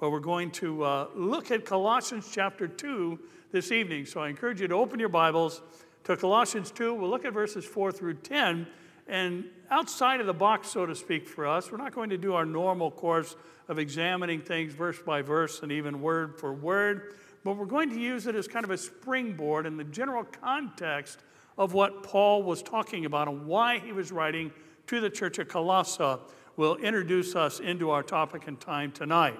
but we're going to uh, look at Colossians chapter 2 this evening. So I encourage you to open your Bibles to Colossians 2. We'll look at verses 4 through 10. And outside of the box, so to speak, for us, we're not going to do our normal course of examining things verse by verse and even word for word, but we're going to use it as kind of a springboard in the general context of what Paul was talking about and why he was writing to the church of Colossae will introduce us into our topic and time tonight.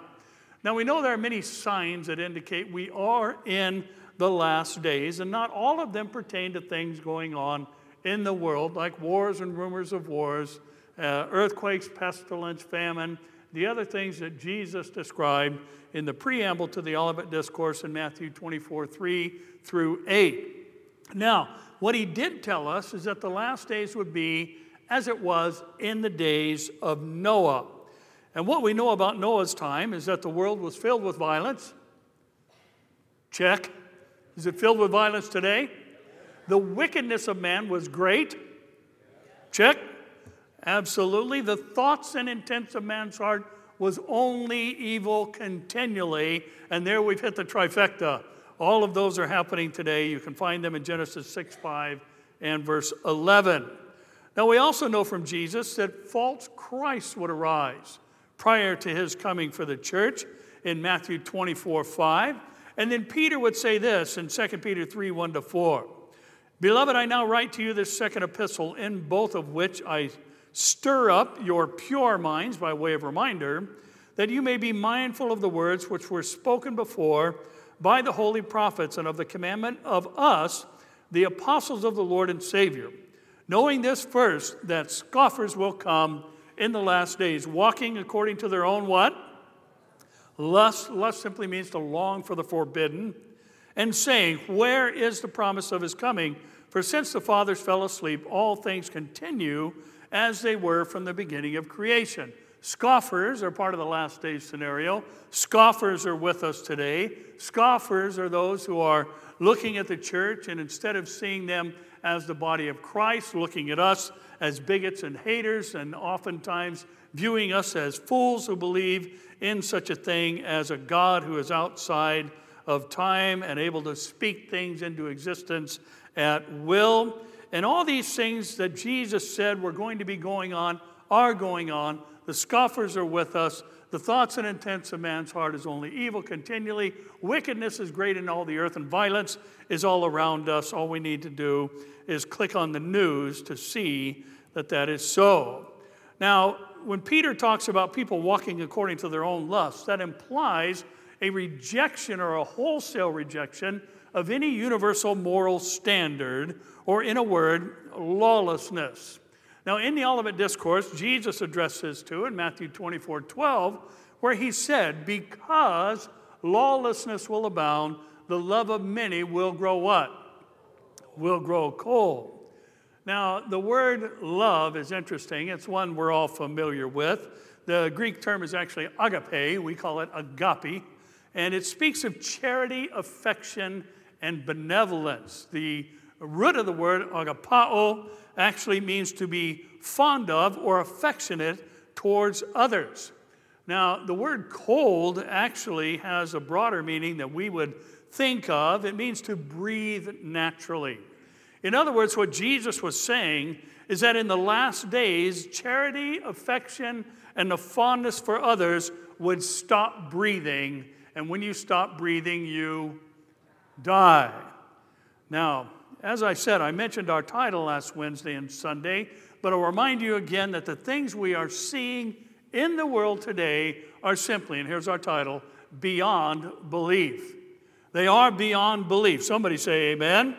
Now, we know there are many signs that indicate we are in the last days, and not all of them pertain to things going on in the world, like wars and rumors of wars, uh, earthquakes, pestilence, famine, the other things that Jesus described in the preamble to the Olivet Discourse in Matthew 24 3 through 8. Now, what he did tell us is that the last days would be as it was in the days of Noah. And what we know about Noah's time is that the world was filled with violence. Check. Is it filled with violence today? The wickedness of man was great. Check. Absolutely. The thoughts and intents of man's heart was only evil continually. And there we've hit the trifecta. All of those are happening today. You can find them in Genesis 6 5 and verse 11. Now, we also know from Jesus that false Christs would arise prior to his coming for the church in Matthew 24 5. And then Peter would say this in 2 Peter 3 1 to 4. Beloved, I now write to you this second epistle, in both of which I stir up your pure minds by way of reminder, that you may be mindful of the words which were spoken before by the holy prophets and of the commandment of us, the apostles of the Lord and Savior. Knowing this first, that scoffers will come in the last days, walking according to their own what? Lust. Lust simply means to long for the forbidden. And saying, Where is the promise of his coming? For since the fathers fell asleep, all things continue as they were from the beginning of creation. Scoffers are part of the last days scenario. Scoffers are with us today. Scoffers are those who are looking at the church and instead of seeing them as the body of Christ, looking at us as bigots and haters, and oftentimes viewing us as fools who believe in such a thing as a God who is outside of time and able to speak things into existence at will. And all these things that Jesus said were going to be going on are going on. The scoffers are with us. The thoughts and intents of man's heart is only evil continually. Wickedness is great in all the earth, and violence is all around us. All we need to do is click on the news to see that that is so. Now, when Peter talks about people walking according to their own lusts, that implies a rejection or a wholesale rejection of any universal moral standard, or in a word, lawlessness. Now, in the Olivet Discourse, Jesus addresses to in Matthew 24 12, where he said, Because lawlessness will abound, the love of many will grow what? Will grow cold. Now, the word love is interesting. It's one we're all familiar with. The Greek term is actually agape. We call it agape. And it speaks of charity, affection, and benevolence. The root of the word agapao actually means to be fond of or affectionate towards others. Now, the word cold actually has a broader meaning that we would think of. It means to breathe naturally. In other words, what Jesus was saying is that in the last days, charity, affection, and the fondness for others would stop breathing. And when you stop breathing, you die. Now, as I said, I mentioned our title last Wednesday and Sunday, but I'll remind you again that the things we are seeing in the world today are simply, and here's our title, beyond belief. They are beyond belief. Somebody say amen. amen.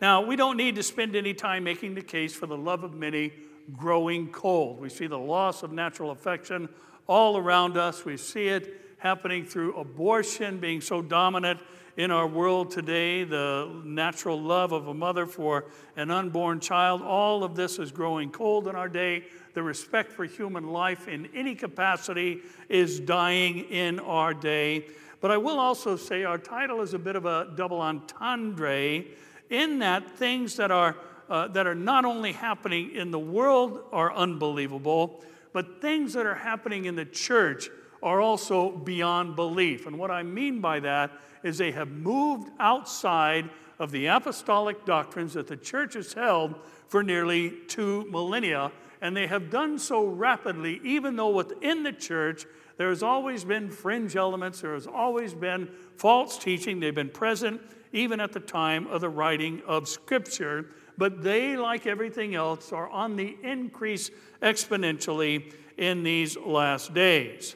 Now, we don't need to spend any time making the case for the love of many growing cold. We see the loss of natural affection all around us. We see it happening through abortion being so dominant in our world today, the natural love of a mother for an unborn child, all of this is growing cold in our day. The respect for human life in any capacity is dying in our day. But I will also say our title is a bit of a double entendre in that things that are, uh, that are not only happening in the world are unbelievable, but things that are happening in the church are also beyond belief. And what I mean by that is they have moved outside of the apostolic doctrines that the church has held for nearly two millennia. And they have done so rapidly, even though within the church there has always been fringe elements, there has always been false teaching. They've been present even at the time of the writing of Scripture. But they, like everything else, are on the increase exponentially in these last days.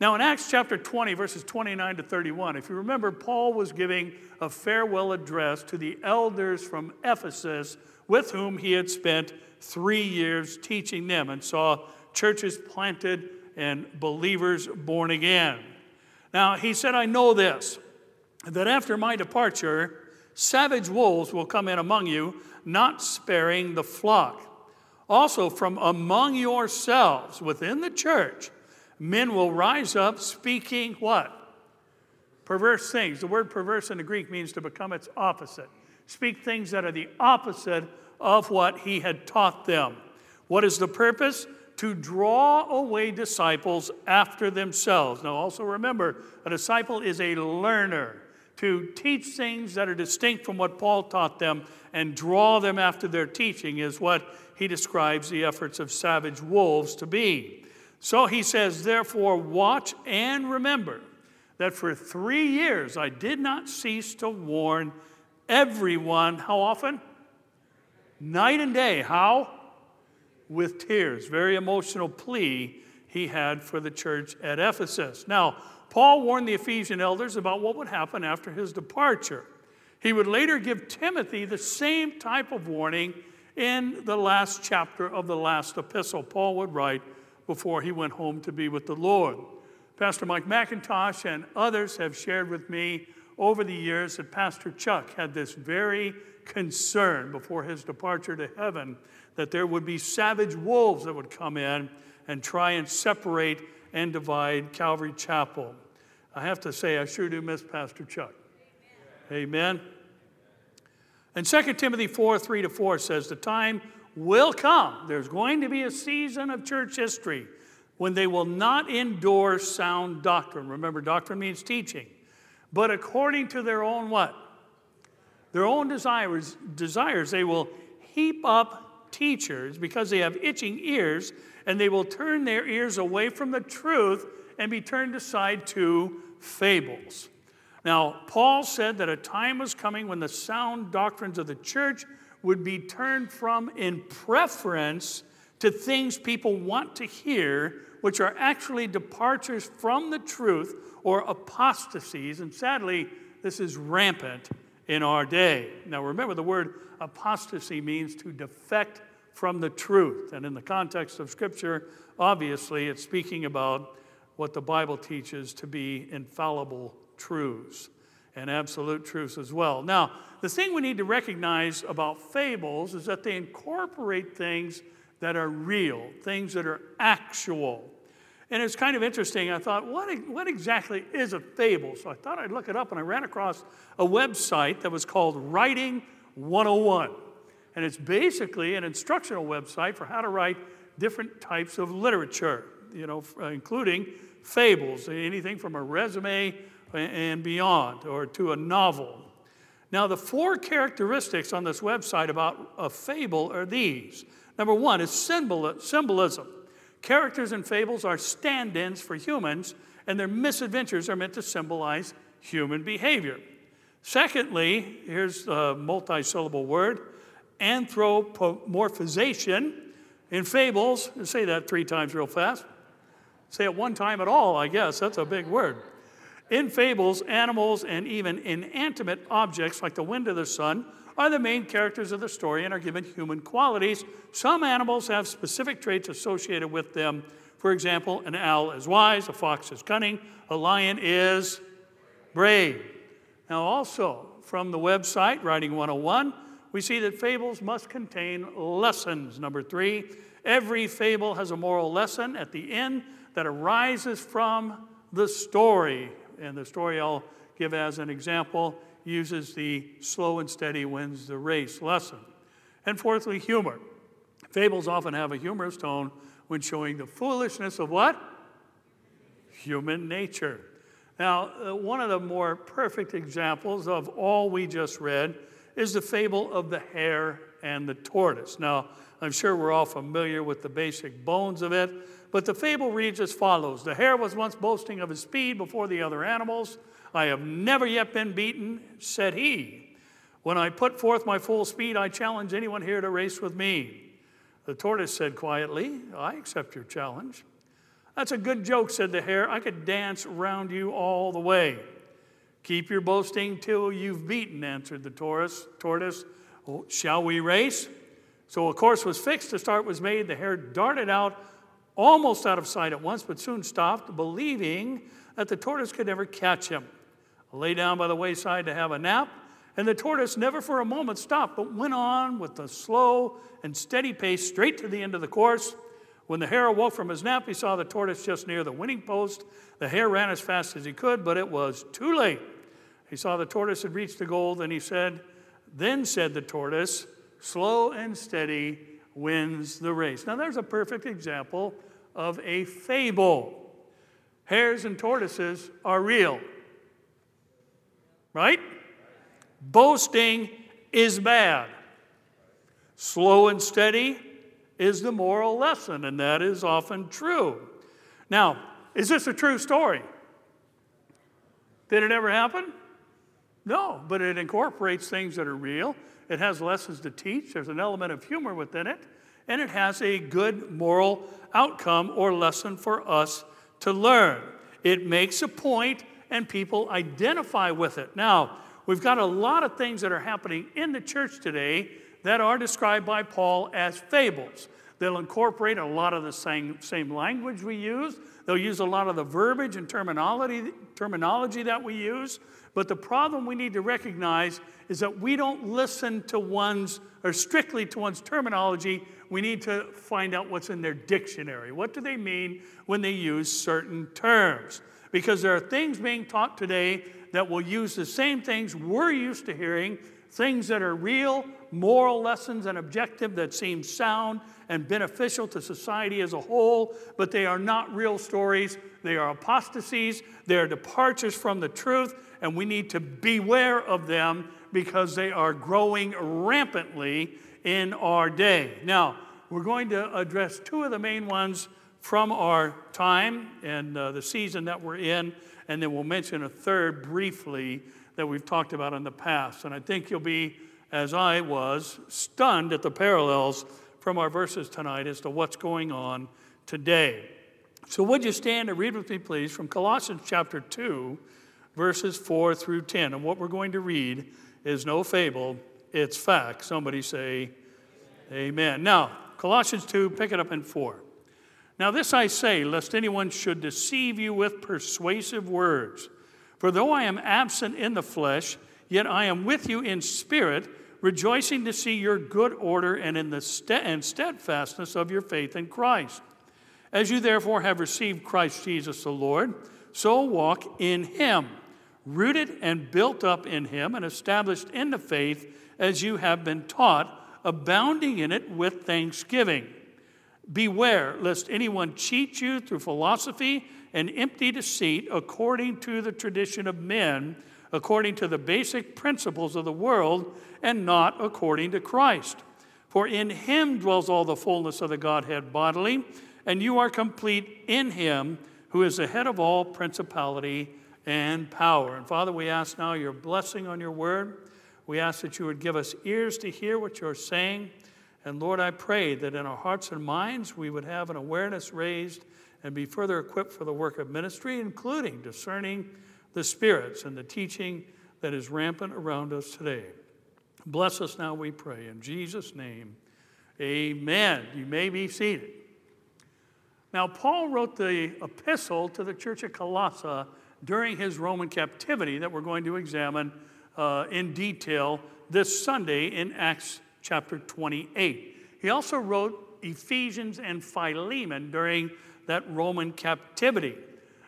Now, in Acts chapter 20, verses 29 to 31, if you remember, Paul was giving a farewell address to the elders from Ephesus with whom he had spent three years teaching them and saw churches planted and believers born again. Now, he said, I know this, that after my departure, savage wolves will come in among you, not sparing the flock. Also, from among yourselves within the church, men will rise up speaking what? Perverse things. The word perverse in the Greek means to become its opposite. Speak things that are the opposite of what he had taught them. What is the purpose? To draw away disciples after themselves. Now, also remember, a disciple is a learner. To teach things that are distinct from what Paul taught them and draw them after their teaching is what he describes the efforts of savage wolves to be. So he says, Therefore, watch and remember that for three years I did not cease to warn everyone. How often? Night and day. How? With tears. Very emotional plea he had for the church at Ephesus. Now, Paul warned the Ephesian elders about what would happen after his departure. He would later give Timothy the same type of warning in the last chapter of the last epistle. Paul would write, before he went home to be with the Lord. Pastor Mike MacIntosh and others have shared with me over the years that Pastor Chuck had this very concern before his departure to heaven that there would be savage wolves that would come in and try and separate and divide Calvary Chapel. I have to say, I sure do miss Pastor Chuck. Amen. Amen. And 2 Timothy 4 3 to 4 says, The time will come. There's going to be a season of church history when they will not endure sound doctrine. Remember, doctrine means teaching. But according to their own what? Their own desires, desires, they will heap up teachers because they have itching ears, and they will turn their ears away from the truth and be turned aside to fables. Now, Paul said that a time was coming when the sound doctrines of the church would be turned from in preference to things people want to hear, which are actually departures from the truth or apostasies. And sadly, this is rampant in our day. Now, remember, the word apostasy means to defect from the truth. And in the context of Scripture, obviously, it's speaking about what the Bible teaches to be infallible truths and absolute truths as well. Now, the thing we need to recognize about fables is that they incorporate things that are real, things that are actual. And it's kind of interesting. I thought, what, what exactly is a fable? So I thought I'd look it up, and I ran across a website that was called Writing 101. And it's basically an instructional website for how to write different types of literature, you know, including fables, anything from a resume and beyond, or to a novel. Now, the four characteristics on this website about a fable are these. Number one is symbol, symbolism. Characters in fables are stand ins for humans, and their misadventures are meant to symbolize human behavior. Secondly, here's the multi syllable word anthropomorphization. In fables, say that three times real fast. Say it one time at all, I guess. That's a big word. In fables, animals and even inanimate objects like the wind or the sun are the main characters of the story and are given human qualities. Some animals have specific traits associated with them. For example, an owl is wise, a fox is cunning, a lion is brave. Now, also from the website, Writing 101, we see that fables must contain lessons. Number three, every fable has a moral lesson at the end that arises from the story. And the story I'll give as an example uses the slow and steady wins the race lesson. And fourthly, humor. Fables often have a humorous tone when showing the foolishness of what? human nature. Now, uh, one of the more perfect examples of all we just read is the fable of the hare and the tortoise. Now, I'm sure we're all familiar with the basic bones of it, but the fable reads as follows The hare was once boasting of his speed before the other animals. I have never yet been beaten, said he. When I put forth my full speed, I challenge anyone here to race with me. The tortoise said quietly, I accept your challenge. That's a good joke, said the hare. I could dance round you all the way. Keep your boasting till you've beaten, answered the tortoise. tortoise. Oh, shall we race? So a course was fixed, a start was made. The hare darted out, almost out of sight at once, but soon stopped, believing that the tortoise could never catch him. Lay down by the wayside to have a nap, and the tortoise never for a moment stopped, but went on with a slow and steady pace straight to the end of the course. When the hare awoke from his nap, he saw the tortoise just near the winning post. The hare ran as fast as he could, but it was too late. He saw the tortoise had reached the goal, and he said, Then said the tortoise, Slow and steady wins the race. Now, there's a perfect example of a fable. Hares and tortoises are real, right? Boasting is bad. Slow and steady is the moral lesson, and that is often true. Now, is this a true story? Did it ever happen? No, but it incorporates things that are real. It has lessons to teach. There's an element of humor within it. And it has a good moral outcome or lesson for us to learn. It makes a point and people identify with it. Now, we've got a lot of things that are happening in the church today that are described by Paul as fables. They'll incorporate a lot of the same, same language we use. They'll use a lot of the verbiage and terminology, terminology that we use. But the problem we need to recognize is that we don't listen to one's, or strictly to one's terminology. We need to find out what's in their dictionary. What do they mean when they use certain terms? Because there are things being taught today that will use the same things we're used to hearing, things that are real, moral lessons and objective that seem sound and beneficial to society as a whole, but they are not real stories. They are apostasies, they are departures from the truth, and we need to beware of them because they are growing rampantly in our day. Now, we're going to address two of the main ones from our time and uh, the season that we're in, and then we'll mention a third briefly that we've talked about in the past. And I think you'll be, as I was, stunned at the parallels from our verses tonight as to what's going on today. So, would you stand and read with me, please, from Colossians chapter 2, verses 4 through 10. And what we're going to read is no fable, it's fact. Somebody say, Amen. Now, Colossians 2, pick it up in 4. Now, this I say, lest anyone should deceive you with persuasive words. For though I am absent in the flesh, yet I am with you in spirit, rejoicing to see your good order and in the st- and steadfastness of your faith in Christ. As you therefore have received Christ Jesus the Lord, so walk in him, rooted and built up in him, and established in the faith as you have been taught, abounding in it with thanksgiving. Beware lest anyone cheat you through philosophy and empty deceit according to the tradition of men, according to the basic principles of the world, and not according to Christ. For in him dwells all the fullness of the Godhead bodily, and you are complete in him who is the head of all principality and power. And Father, we ask now your blessing on your word. We ask that you would give us ears to hear what you're saying. And Lord, I pray that in our hearts and minds we would have an awareness raised and be further equipped for the work of ministry, including discerning the spirits and the teaching that is rampant around us today. Bless us now, we pray. In Jesus' name, amen. You may be seated. Now, Paul wrote the epistle to the church of Colossae during his Roman captivity that we're going to examine uh, in detail this Sunday in Acts chapter 28. He also wrote Ephesians and Philemon during that Roman captivity.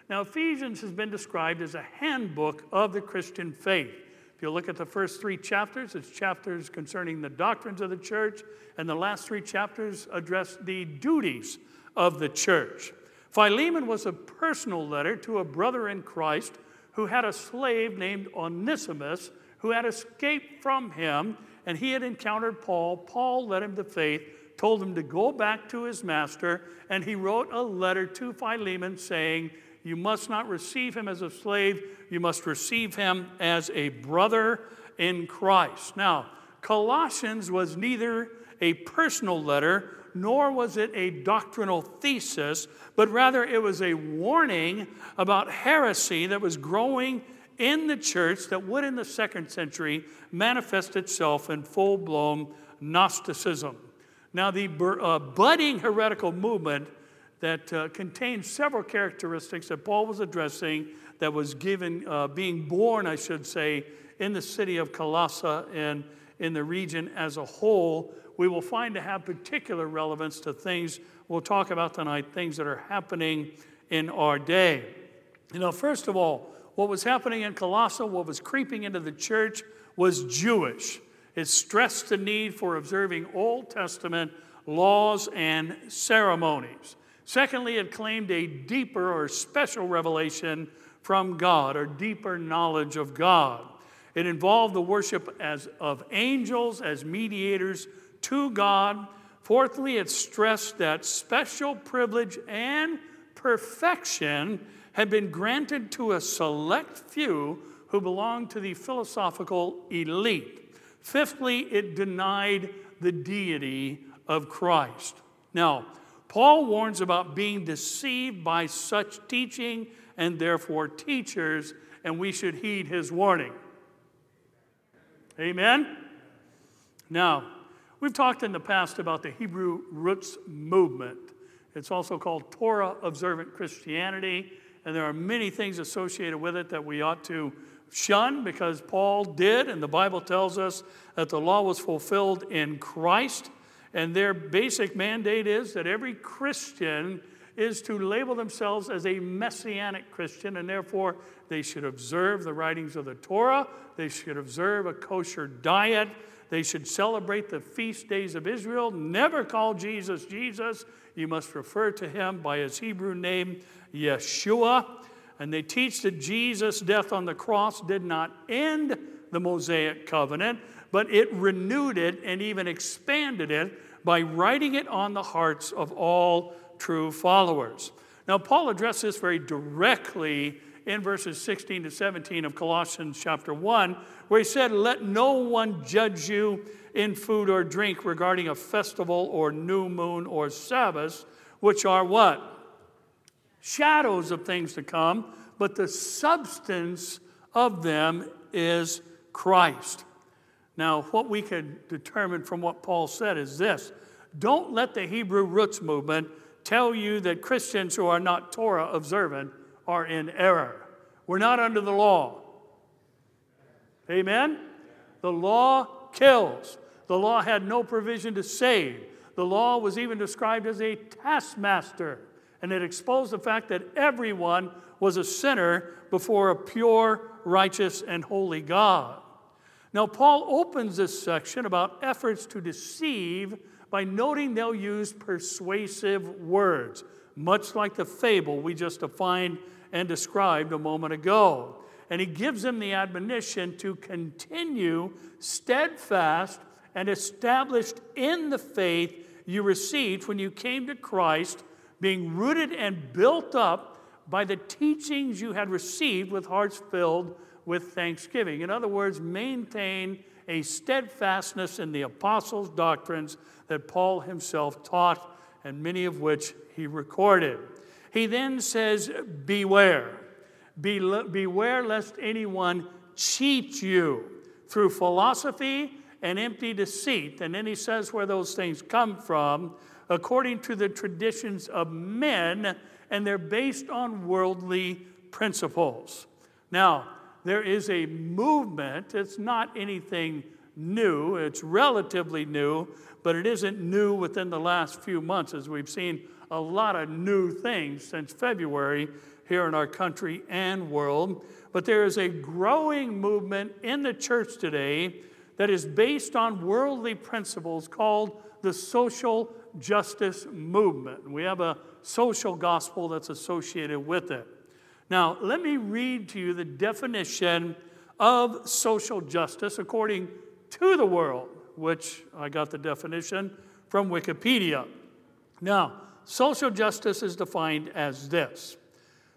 Now, Ephesians has been described as a handbook of the Christian faith. If you look at the first three chapters, it's chapters concerning the doctrines of the church, and the last three chapters address the duties of the church. Philemon was a personal letter to a brother in Christ who had a slave named Onesimus who had escaped from him, and he had encountered Paul. Paul led him to faith, told him to go back to his master, and he wrote a letter to Philemon saying, You must not receive him as a slave, you must receive him as a brother in Christ. Now, Colossians was neither a personal letter nor was it a doctrinal thesis, but rather it was a warning about heresy that was growing in the church that would, in the second century, manifest itself in full blown Gnosticism. Now, the uh, budding heretical movement that uh, contained several characteristics that Paul was addressing, that was given, uh, being born, I should say, in the city of Colossae and in the region as a whole, we will find to have particular relevance to things we'll talk about tonight, things that are happening in our day. You know, first of all, what was happening in Colossae, what was creeping into the church, was Jewish. It stressed the need for observing Old Testament laws and ceremonies. Secondly, it claimed a deeper or special revelation from God or deeper knowledge of God. It involved the worship as, of angels as mediators to God. Fourthly, it stressed that special privilege and perfection had been granted to a select few who belonged to the philosophical elite. Fifthly, it denied the deity of Christ. Now, Paul warns about being deceived by such teaching and therefore teachers, and we should heed his warning. Amen? Now, We've talked in the past about the Hebrew roots movement. It's also called Torah observant Christianity, and there are many things associated with it that we ought to shun because Paul did, and the Bible tells us that the law was fulfilled in Christ. And their basic mandate is that every Christian is to label themselves as a messianic Christian, and therefore they should observe the writings of the Torah, they should observe a kosher diet, they should celebrate the feast days of Israel. Never call Jesus Jesus. You must refer to him by his Hebrew name, Yeshua. And they teach that Jesus' death on the cross did not end the Mosaic covenant, but it renewed it and even expanded it by writing it on the hearts of all true followers. Now, Paul addressed this very directly in verses 16 to 17 of Colossians chapter 1, where he said, Let no one judge you in food or drink regarding a festival or new moon or Sabbath, which are what? Shadows of things to come, but the substance of them is Christ. Now, what we can determine from what Paul said is this don't let the Hebrew roots movement tell you that Christians who are not Torah observant are in error. We're not under the law. Amen? The law kills. The law had no provision to save. The law was even described as a taskmaster, and it exposed the fact that everyone was a sinner before a pure, righteous, and holy God. Now, Paul opens this section about efforts to deceive by noting they'll use persuasive words, much like the fable we just defined and described a moment ago. And he gives them the admonition to continue steadfast and established in the faith you received when you came to Christ, being rooted and built up by the teachings you had received with hearts filled with thanksgiving. In other words, maintain a steadfastness in the apostles' doctrines that Paul himself taught, and many of which he recorded. He then says, Beware. Be, beware lest anyone cheat you through philosophy and empty deceit. And then he says where those things come from, according to the traditions of men, and they're based on worldly principles. Now, there is a movement, it's not anything new, it's relatively new, but it isn't new within the last few months as we've seen a lot of new things since February here in our country and world. But there is a growing movement in the church today that is based on worldly principles called the social justice movement. We have a social gospel that's associated with it. Now, let me read to you the definition of social justice according to the world, which I got the definition from Wikipedia. Now, social justice is defined as this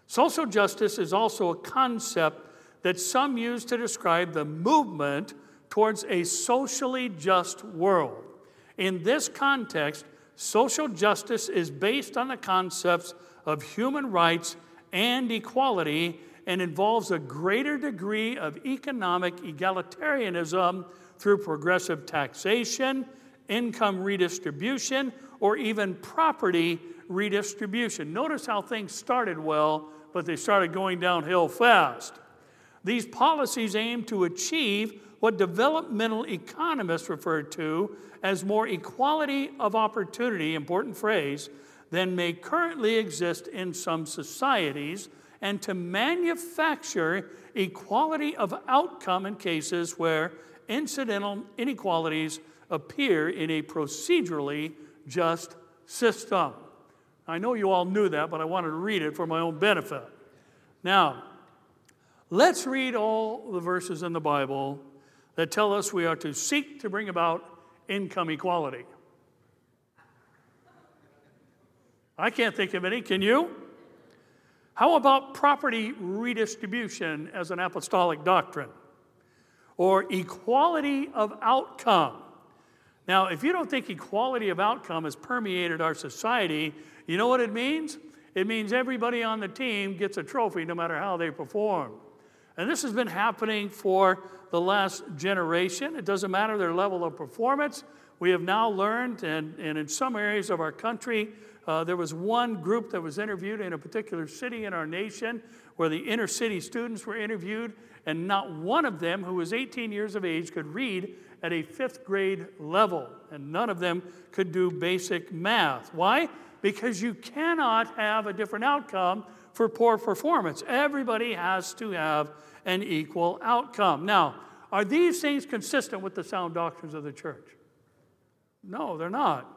social justice is also a concept that some use to describe the movement towards a socially just world. In this context, social justice is based on the concepts of human rights and equality and involves a greater degree of economic egalitarianism through progressive taxation, income redistribution, or even property redistribution. Notice how things started well, but they started going downhill fast. These policies aim to achieve what developmental economists refer to as more equality of opportunity, important phrase, than may currently exist in some societies, and to manufacture equality of outcome in cases where incidental inequalities appear in a procedurally just system. I know you all knew that, but I wanted to read it for my own benefit. Now, let's read all the verses in the Bible that tell us we are to seek to bring about income equality. I can't think of any. Can you? How about property redistribution as an apostolic doctrine? Or equality of outcome? Now, if you don't think equality of outcome has permeated our society, you know what it means? It means everybody on the team gets a trophy no matter how they perform. And this has been happening for the last generation. It doesn't matter their level of performance. We have now learned, and, and in some areas of our country, uh, there was one group that was interviewed in a particular city in our nation where the inner city students were interviewed, and not one of them who was 18 years of age could read at a fifth grade level, and none of them could do basic math. Why? Because you cannot have a different outcome for poor performance. Everybody has to have an equal outcome. Now, are these things consistent with the sound doctrines of the church? No, they're not.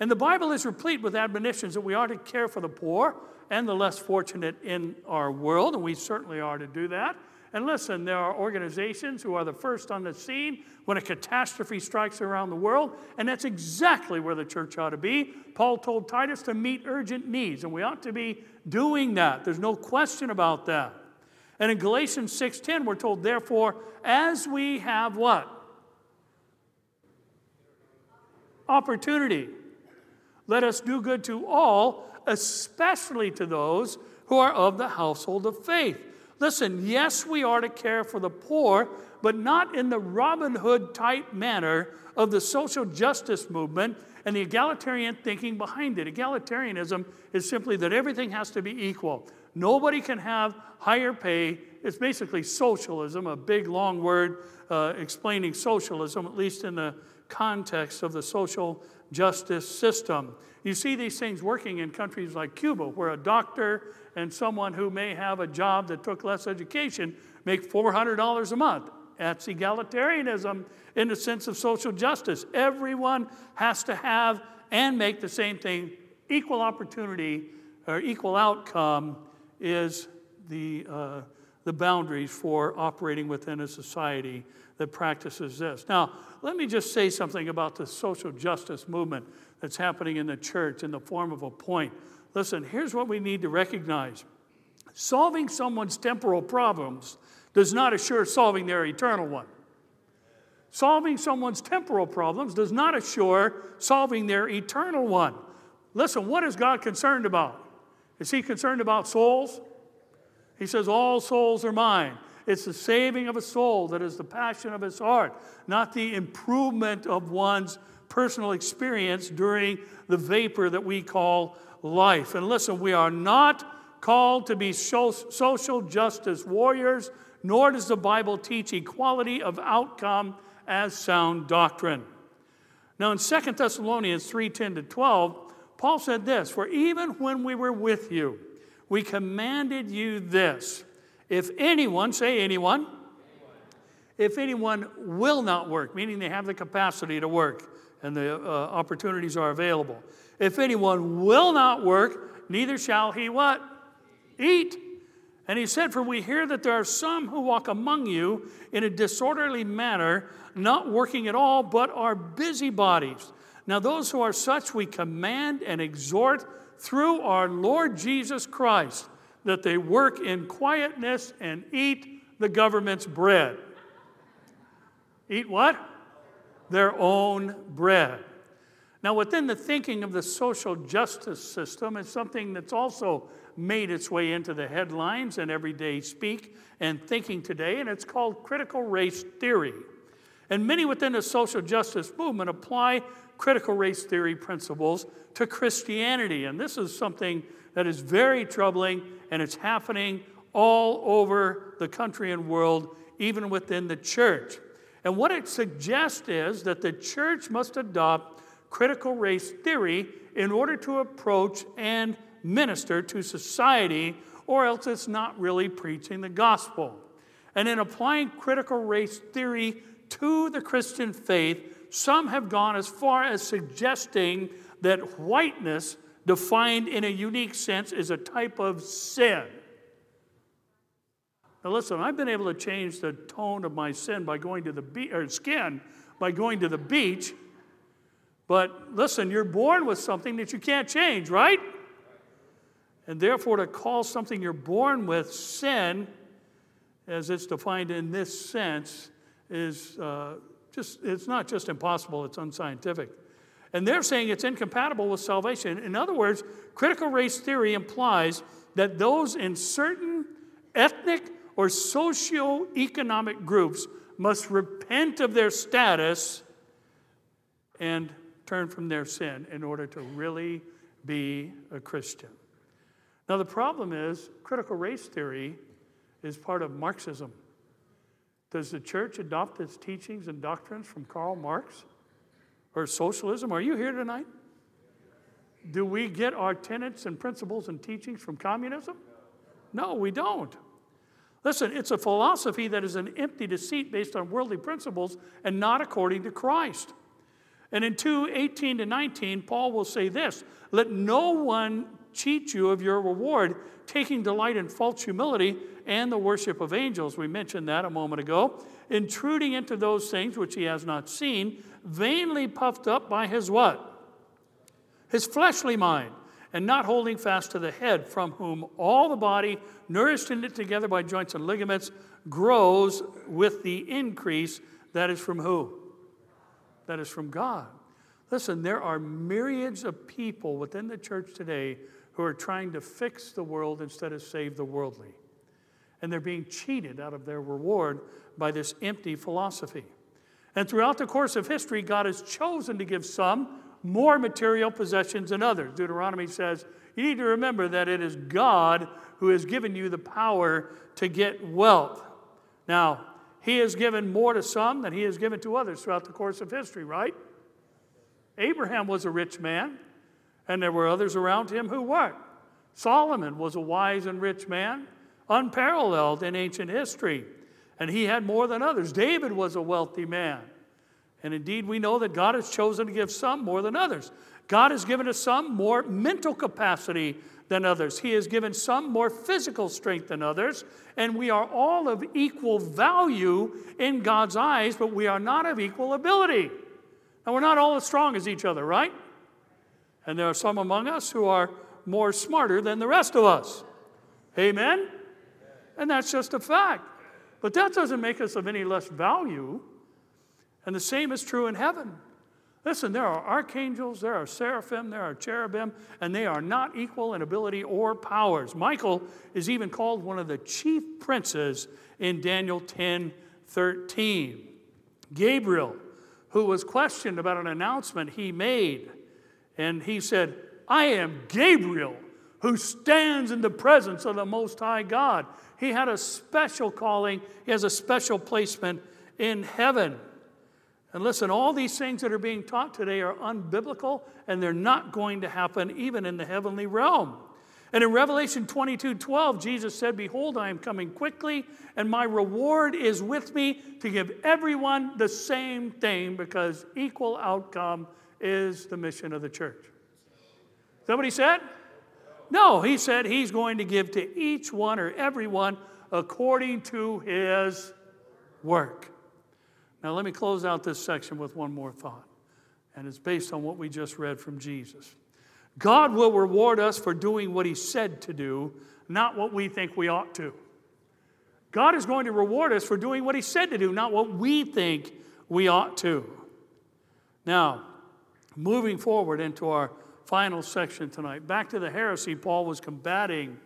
And the Bible is replete with admonitions that we are to care for the poor and the less fortunate in our world, and we certainly are to do that. And listen, there are organizations who are the first on the scene when a catastrophe strikes around the world, and that's exactly where the church ought to be. Paul told Titus to meet urgent needs, and we ought to be doing that. There's no question about that. And in Galatians 6:10 we're told therefore as we have what? Opportunity. Let us do good to all, especially to those who are of the household of faith. Listen, yes, we are to care for the poor, but not in the Robin Hood type manner of the social justice movement and the egalitarian thinking behind it. Egalitarianism is simply that everything has to be equal. Nobody can have higher pay. It's basically socialism, a big long word uh, explaining socialism, at least in the context of the social justice system. You see these things working in countries like Cuba, where a doctor and someone who may have a job that took less education make $400 a month. That's egalitarianism in the sense of social justice. Everyone has to have and make the same thing. Equal opportunity or equal outcome is the, uh, the boundaries for operating within a society that practices this. Now, let me just say something about the social justice movement that's happening in the church in the form of a point. Listen, here's what we need to recognize solving someone's temporal problems does not assure solving their eternal one. Solving someone's temporal problems does not assure solving their eternal one. Listen, what is God concerned about? Is He concerned about souls? He says, All souls are mine. It's the saving of a soul that is the passion of his heart, not the improvement of one's personal experience during the vapor that we call life. And listen, we are not called to be social justice warriors, nor does the Bible teach equality of outcome as sound doctrine. Now in 2 Thessalonians 3:10 to 12, Paul said this, "For even when we were with you, we commanded you this, if anyone, say anyone, if anyone will not work, meaning they have the capacity to work, and the uh, opportunities are available. If anyone will not work, neither shall he what? Eat. And he said, For we hear that there are some who walk among you in a disorderly manner, not working at all, but are busybodies. Now, those who are such, we command and exhort through our Lord Jesus Christ that they work in quietness and eat the government's bread. Eat what? Their own bread. Now, within the thinking of the social justice system is something that's also made its way into the headlines and everyday speak and thinking today, and it's called critical race theory. And many within the social justice movement apply critical race theory principles to Christianity. And this is something that is very troubling, and it's happening all over the country and world, even within the church. And what it suggests is that the church must adopt critical race theory in order to approach and minister to society, or else it's not really preaching the gospel. And in applying critical race theory to the Christian faith, some have gone as far as suggesting that whiteness, defined in a unique sense, is a type of sin. Now, listen, I've been able to change the tone of my sin by going to the beach, or skin by going to the beach. But listen, you're born with something that you can't change, right? And therefore, to call something you're born with sin, as it's defined in this sense, is uh, just, it's not just impossible, it's unscientific. And they're saying it's incompatible with salvation. In other words, critical race theory implies that those in certain ethnic or socio-economic groups must repent of their status and turn from their sin in order to really be a Christian. Now, the problem is critical race theory is part of Marxism. Does the church adopt its teachings and doctrines from Karl Marx or socialism? Are you here tonight? Do we get our tenets and principles and teachings from communism? No, we don't. Listen, it's a philosophy that is an empty deceit based on worldly principles and not according to Christ. And in 2 18 to 19, Paul will say this Let no one cheat you of your reward, taking delight in false humility and the worship of angels. We mentioned that a moment ago. Intruding into those things which he has not seen, vainly puffed up by his what? His fleshly mind, and not holding fast to the head, from whom all the body, nourished and knit together by joints and ligaments, grows with the increase that is from who? That is from God. Listen, there are myriads of people within the church today who are trying to fix the world instead of save the worldly. And they're being cheated out of their reward by this empty philosophy. And throughout the course of history, God has chosen to give some more material possessions than others. Deuteronomy says, you need to remember that it is God who has given you the power to get wealth. Now, He has given more to some than He has given to others throughout the course of history, right? Abraham was a rich man. And there were others around him who weren't. Solomon was a wise and rich man, unparalleled in ancient history, and he had more than others. David was a wealthy man. And indeed, we know that God has chosen to give some more than others. God has given us some more mental capacity than others. He has given some more physical strength than others. And we are all of equal value in God's eyes, but we are not of equal ability. And we're not all as strong as each other, right? And there are some among us who are more smarter than the rest of us. Amen? And that's just a fact. But that doesn't make us of any less value. And the same is true in heaven. Listen, there are archangels, there are seraphim, there are cherubim, and they are not equal in ability or powers. Michael is even called one of the chief princes in Daniel 10 13. Gabriel, who was questioned about an announcement he made and he said, I am Gabriel who stands in the presence of the Most High God. He had a special calling, he has a special placement in heaven. And listen, all these things that are being taught today are unbiblical and they're not going to happen even in the heavenly realm. And in Revelation 22 12, Jesus said, Behold, I am coming quickly, and my reward is with me to give everyone the same thing because equal outcome is the mission of the church. Somebody said? No, he said he's going to give to each one or everyone according to his work. Now, let me close out this section with one more thought, and it's based on what we just read from Jesus. God will reward us for doing what he said to do, not what we think we ought to. God is going to reward us for doing what he said to do, not what we think we ought to. Now, moving forward into our final section tonight, back to the heresy Paul was combating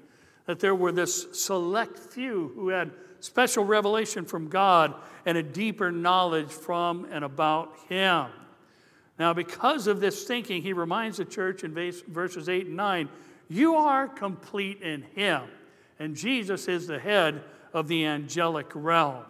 that there were this select few who had special revelation from God and a deeper knowledge from and about him. Now, because of this thinking, he reminds the church in verses 8 and 9 you are complete in him, and Jesus is the head of the angelic realm.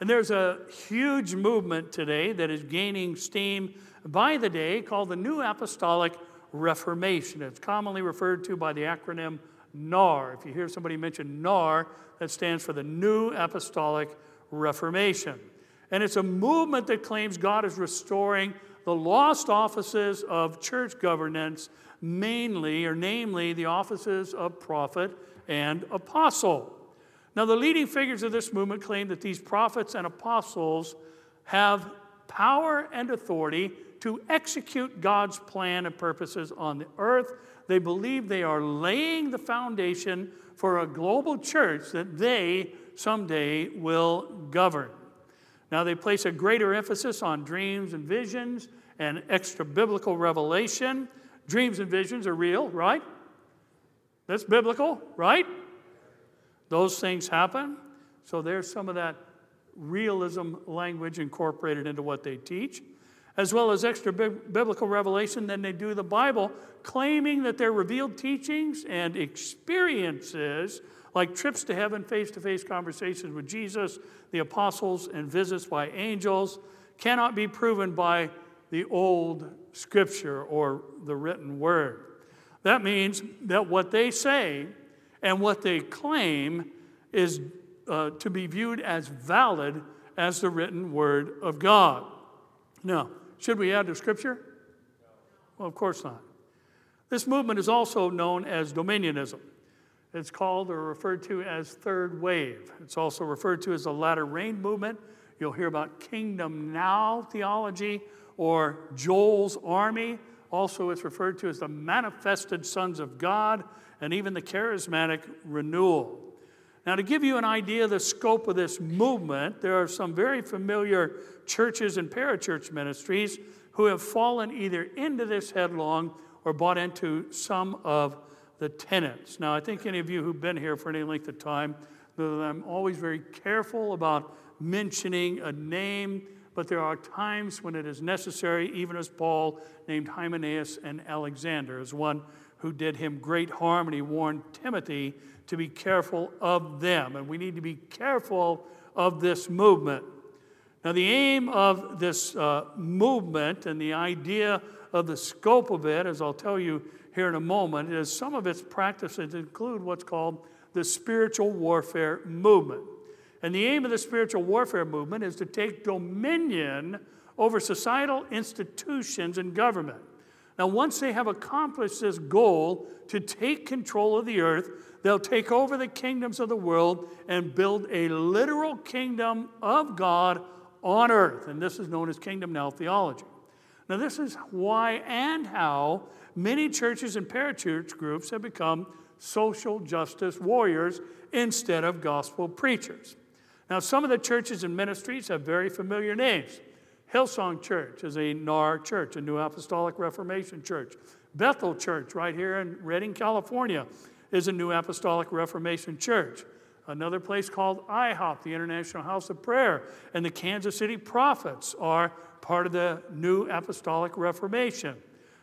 And there's a huge movement today that is gaining steam by the day called the New Apostolic Reformation. It's commonly referred to by the acronym NAR. If you hear somebody mention NAR, that stands for the New Apostolic Reformation. And it's a movement that claims God is restoring the lost offices of church governance, mainly or namely the offices of prophet and apostle. Now, the leading figures of this movement claim that these prophets and apostles have power and authority to execute God's plan and purposes on the earth. They believe they are laying the foundation for a global church that they someday will govern. Now, they place a greater emphasis on dreams and visions and extra biblical revelation. Dreams and visions are real, right? That's biblical, right? Those things happen. So there's some of that realism language incorporated into what they teach, as well as extra biblical revelation than they do the Bible, claiming that their revealed teachings and experiences, like trips to heaven, face to face conversations with Jesus, the apostles, and visits by angels, cannot be proven by the old scripture or the written word. That means that what they say and what they claim is uh, to be viewed as valid as the written word of God. Now, should we add to scripture? Well, of course not. This movement is also known as dominionism. It's called or referred to as third wave. It's also referred to as the latter rain movement. You'll hear about kingdom now theology or Joel's army. Also, it's referred to as the manifested sons of God and even the charismatic renewal. Now, to give you an idea of the scope of this movement, there are some very familiar churches and parachurch ministries who have fallen either into this headlong or bought into some of the tenets. Now, I think any of you who've been here for any length of time know that I'm always very careful about mentioning a name, but there are times when it is necessary, even as Paul named Hymenaeus and Alexander as one who did him great harm, and he warned Timothy to be careful of them. And we need to be careful of this movement. Now, the aim of this uh, movement and the idea of the scope of it, as I'll tell you here in a moment, is some of its practices include what's called the spiritual warfare movement. And the aim of the spiritual warfare movement is to take dominion over societal institutions and government. Now, once they have accomplished this goal to take control of the earth, they'll take over the kingdoms of the world and build a literal kingdom of God on earth. And this is known as kingdom now theology. Now, this is why and how many churches and parachurch groups have become social justice warriors instead of gospel preachers. Now, some of the churches and ministries have very familiar names. Hillsong Church is a NAR church, a New Apostolic Reformation church. Bethel Church, right here in Redding, California, is a New Apostolic Reformation church. Another place called IHOP, the International House of Prayer, and the Kansas City Prophets are part of the New Apostolic Reformation.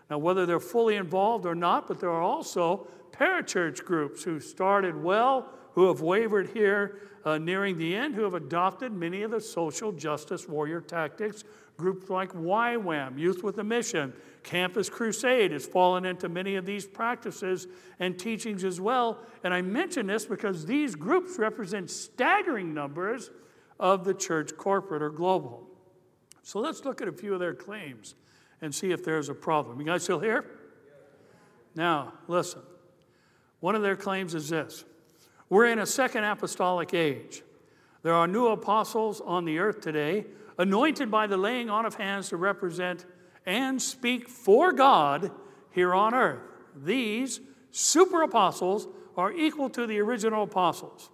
Now, whether they're fully involved or not, but there are also parachurch groups who started well who have wavered here uh, nearing the end, who have adopted many of the social justice warrior tactics. Groups like YWAM, Youth with a Mission, Campus Crusade has fallen into many of these practices and teachings as well. And I mention this because these groups represent staggering numbers of the church corporate or global. So let's look at a few of their claims and see if there's a problem. You guys still here? Now, listen. One of their claims is this We're in a second apostolic age. There are new apostles on the earth today, anointed by the laying on of hands to represent and speak for God here on earth. These super apostles are equal to the original apostles,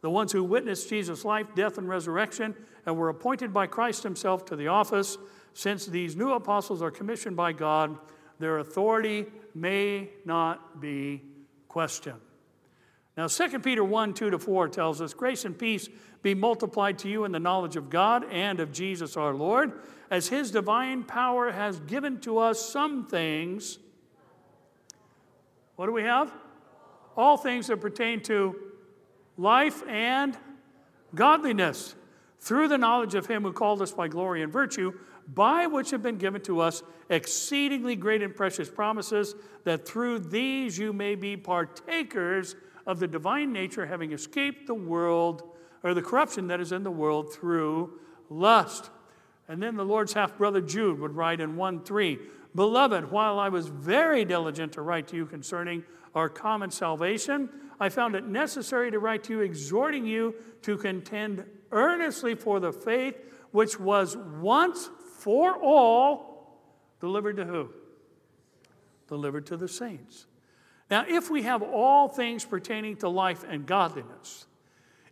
the ones who witnessed Jesus' life, death, and resurrection, and were appointed by Christ Himself to the office. Since these new apostles are commissioned by God, their authority may not be questioned. Now, 2 Peter 1 2 to 4 tells us, Grace and peace be multiplied to you in the knowledge of God and of Jesus our Lord, as his divine power has given to us some things. What do we have? All things that pertain to life and godliness through the knowledge of him who called us by glory and virtue, by which have been given to us exceedingly great and precious promises, that through these you may be partakers of the divine nature, having escaped the world or the corruption that is in the world through lust. And then the Lord's half brother Jude would write in 1 3 Beloved, while I was very diligent to write to you concerning our common salvation, I found it necessary to write to you, exhorting you to contend earnestly for the faith which was once for all delivered to who? Delivered to the saints. Now, if we have all things pertaining to life and godliness,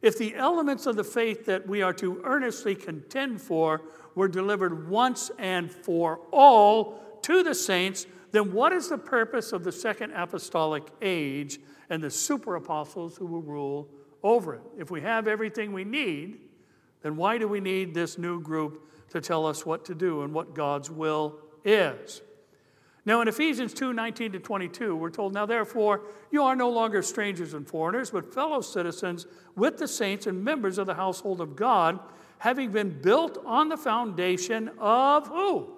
if the elements of the faith that we are to earnestly contend for were delivered once and for all to the saints, then what is the purpose of the second apostolic age and the super apostles who will rule over it? If we have everything we need, then why do we need this new group to tell us what to do and what God's will is? Now, in Ephesians 2 19 to 22, we're told, Now therefore, you are no longer strangers and foreigners, but fellow citizens with the saints and members of the household of God, having been built on the foundation of who?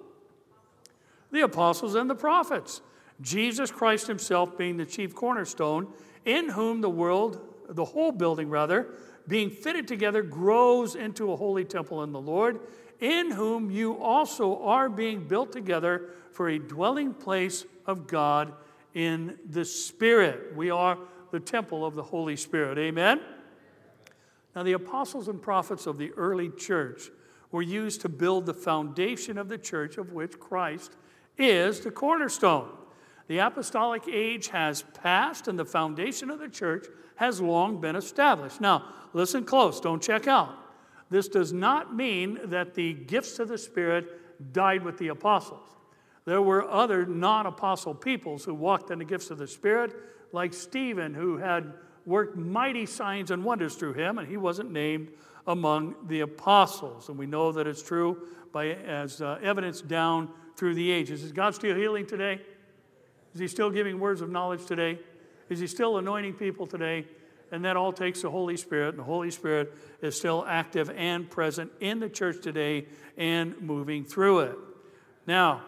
The apostles and the prophets. Jesus Christ himself being the chief cornerstone, in whom the world, the whole building rather, being fitted together, grows into a holy temple in the Lord, in whom you also are being built together for a dwelling place of God in the Spirit. We are the temple of the Holy Spirit. Amen? Now, the apostles and prophets of the early church were used to build the foundation of the church, of which Christ is the cornerstone. The apostolic age has passed, and the foundation of the church has long been established. Now, listen close, don't check out. This does not mean that the gifts of the Spirit died with the apostles. There were other non apostle peoples who walked in the gifts of the Spirit, like Stephen, who had worked mighty signs and wonders through him, and he wasn't named among the apostles. And we know that it's true by, as uh, evidence down through the ages. Is God still healing today? Is he still giving words of knowledge today? Is he still anointing people today? And that all takes the Holy Spirit, and the Holy Spirit is still active and present in the church today and moving through it. Now,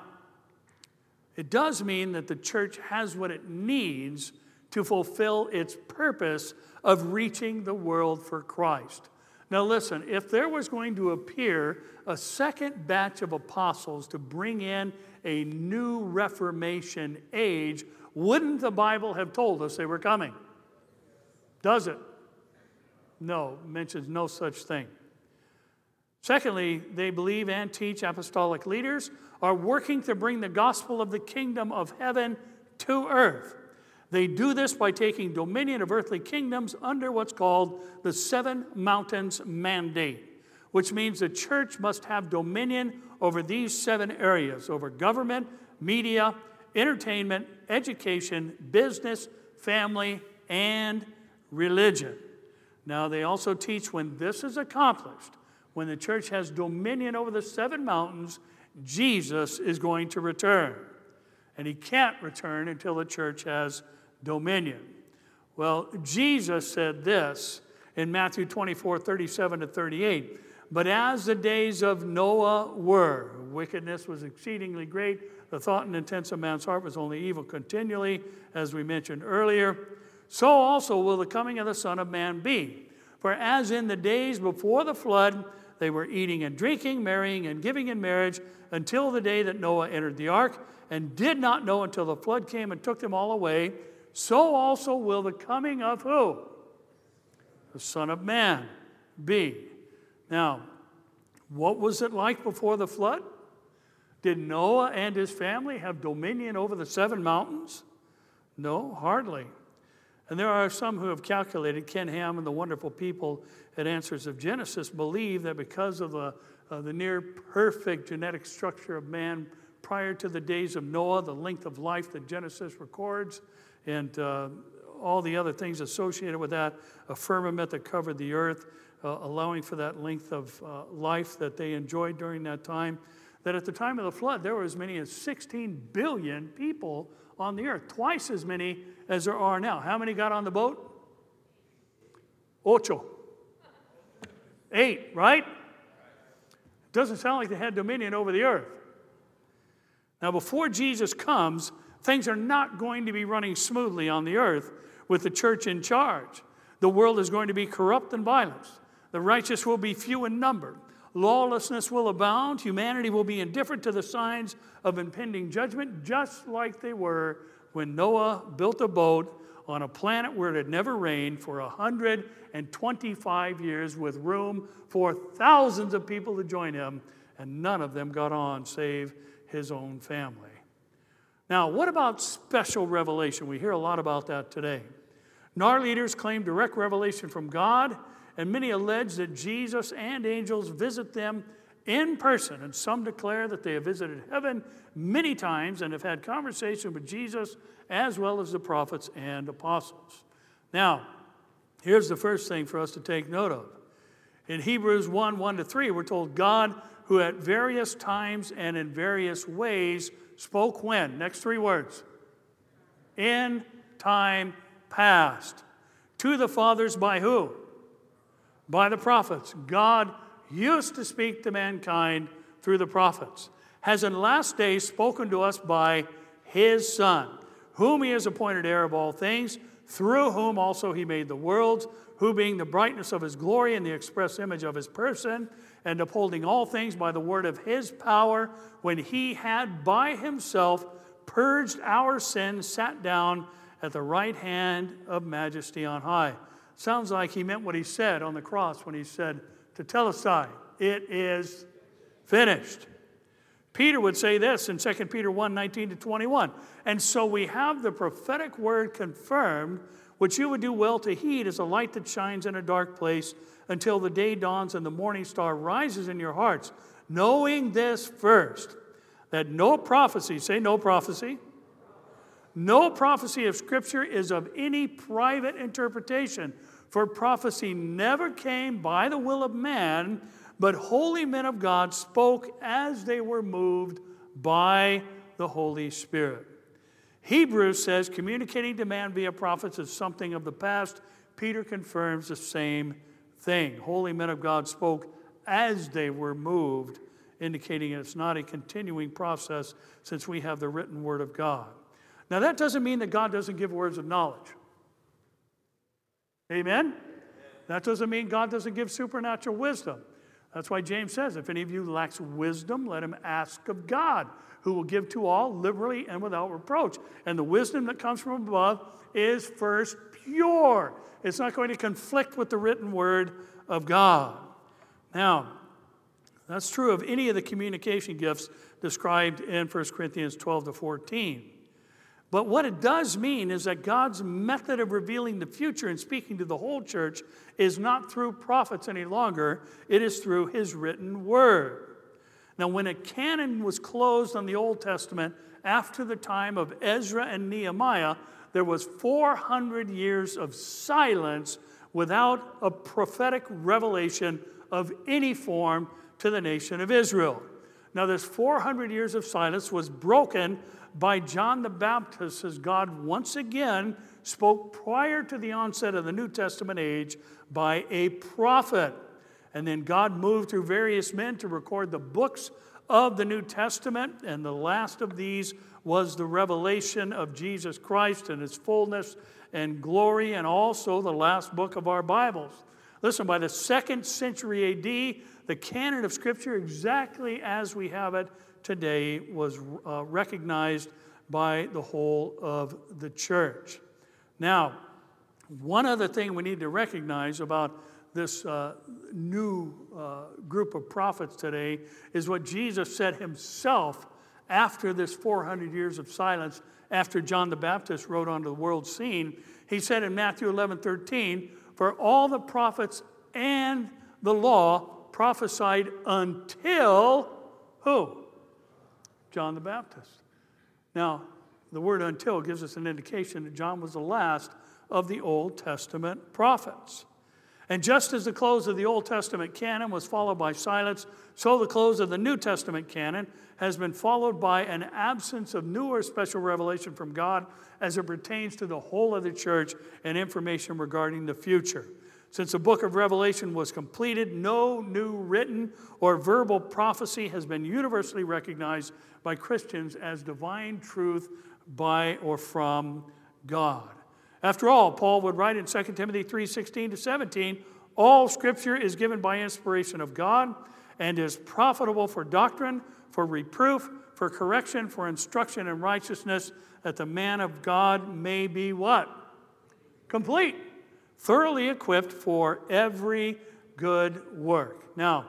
it does mean that the church has what it needs to fulfill its purpose of reaching the world for Christ. Now, listen, if there was going to appear a second batch of apostles to bring in a new Reformation age, wouldn't the Bible have told us they were coming? Does it? No, mentions no such thing. Secondly, they believe and teach apostolic leaders are working to bring the gospel of the kingdom of heaven to earth. They do this by taking dominion of earthly kingdoms under what's called the Seven Mountains Mandate, which means the church must have dominion over these seven areas over government, media, entertainment, education, business, family, and religion. Now, they also teach when this is accomplished, when the church has dominion over the seven mountains, Jesus is going to return. And he can't return until the church has dominion. Well, Jesus said this in Matthew 24 37 to 38. But as the days of Noah were, wickedness was exceedingly great, the thought and intent of man's heart was only evil continually, as we mentioned earlier. So also will the coming of the Son of Man be. For as in the days before the flood, they were eating and drinking, marrying and giving in marriage until the day that Noah entered the ark, and did not know until the flood came and took them all away, so also will the coming of who? The Son of Man be. Now, what was it like before the flood? Did Noah and his family have dominion over the seven mountains? No, hardly. And there are some who have calculated, Ken Ham and the wonderful people at Answers of Genesis believe that because of the, uh, the near perfect genetic structure of man prior to the days of Noah, the length of life that Genesis records, and uh, all the other things associated with that, a firmament that covered the earth, uh, allowing for that length of uh, life that they enjoyed during that time, that at the time of the flood, there were as many as 16 billion people on the earth, twice as many as there are now. How many got on the boat? Ocho. Eight, right? Doesn't sound like they had dominion over the earth. Now, before Jesus comes, things are not going to be running smoothly on the earth with the church in charge. The world is going to be corrupt and violent. The righteous will be few in number. Lawlessness will abound. Humanity will be indifferent to the signs of impending judgment, just like they were when Noah built a boat on a planet where it had never rained for 125 years with room for thousands of people to join him, and none of them got on save his own family. Now, what about special revelation? We hear a lot about that today. NAR leaders claim direct revelation from God and many allege that Jesus and angels visit them in person, and some declare that they have visited heaven many times and have had conversation with Jesus as well as the prophets and apostles. Now, here's the first thing for us to take note of. In Hebrews 1 1 to 3, we're told God, who at various times and in various ways spoke when? Next three words. In time past. To the fathers by who? By the prophets. God used to speak to mankind through the prophets, has in last days spoken to us by his Son, whom he has appointed heir of all things, through whom also he made the worlds, who being the brightness of his glory and the express image of his person, and upholding all things by the word of his power, when he had by himself purged our sins, sat down at the right hand of majesty on high. Sounds like he meant what he said on the cross when he said, Tetelestai, it is finished. Peter would say this in 2 Peter 1 19 to 21. And so we have the prophetic word confirmed, which you would do well to heed as a light that shines in a dark place until the day dawns and the morning star rises in your hearts. Knowing this first, that no prophecy, say no prophecy, no prophecy of Scripture is of any private interpretation, for prophecy never came by the will of man, but holy men of God spoke as they were moved by the Holy Spirit. Hebrews says communicating to man via prophets is something of the past. Peter confirms the same thing. Holy men of God spoke as they were moved, indicating it's not a continuing process since we have the written word of God. Now, that doesn't mean that God doesn't give words of knowledge. Amen? That doesn't mean God doesn't give supernatural wisdom. That's why James says, if any of you lacks wisdom, let him ask of God, who will give to all liberally and without reproach. And the wisdom that comes from above is first pure. It's not going to conflict with the written word of God. Now, that's true of any of the communication gifts described in 1 Corinthians 12 to 14. But what it does mean is that God's method of revealing the future and speaking to the whole church is not through prophets any longer, it is through his written word. Now, when a canon was closed on the Old Testament after the time of Ezra and Nehemiah, there was 400 years of silence without a prophetic revelation of any form to the nation of Israel. Now, this 400 years of silence was broken by John the Baptist as God once again spoke prior to the onset of the New Testament age by a prophet. And then God moved through various men to record the books of the New Testament, and the last of these was the revelation of Jesus Christ and his fullness and glory, and also the last book of our Bibles. Listen, by the second century AD, the canon of Scripture, exactly as we have it today, was uh, recognized by the whole of the church. Now, one other thing we need to recognize about this uh, new uh, group of prophets today is what Jesus said himself after this 400 years of silence, after John the Baptist rode onto the world scene. He said in Matthew 11 13, For all the prophets and the law prophesied until who? John the Baptist. Now, the word until gives us an indication that John was the last of the Old Testament prophets. And just as the close of the Old Testament canon was followed by silence, so the close of the New Testament canon has been followed by an absence of new or special revelation from God as it pertains to the whole of the church and information regarding the future. Since the book of Revelation was completed, no new written or verbal prophecy has been universally recognized by Christians as divine truth by or from God. After all, Paul would write in 2 Timothy 3:16 to 17, all scripture is given by inspiration of God and is profitable for doctrine, for reproof, for correction, for instruction in righteousness, that the man of God may be what? Complete, thoroughly equipped for every good work. Now,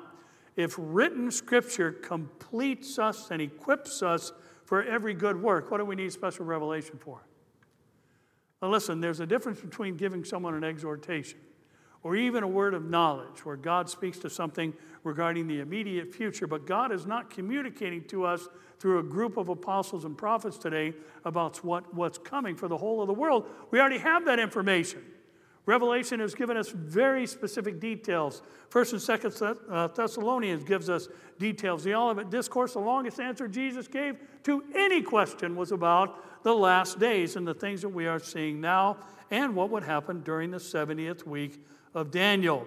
if written scripture completes us and equips us for every good work, what do we need special revelation for? Now, listen, there's a difference between giving someone an exhortation or even a word of knowledge where God speaks to something regarding the immediate future, but God is not communicating to us through a group of apostles and prophets today about what, what's coming for the whole of the world. We already have that information. Revelation has given us very specific details. First and Second uh, Thessalonians gives us details. The Olivet Discourse, the longest answer Jesus gave to any question was about the last days and the things that we are seeing now and what would happen during the 70th week of Daniel.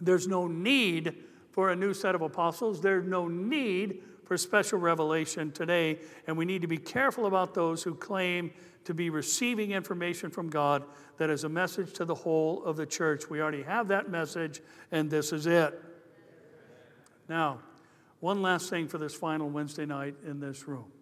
There's no need for a new set of apostles. There's no need for special revelation today, and we need to be careful about those who claim to be receiving information from God that is a message to the whole of the church. We already have that message, and this is it. Now, one last thing for this final Wednesday night in this room.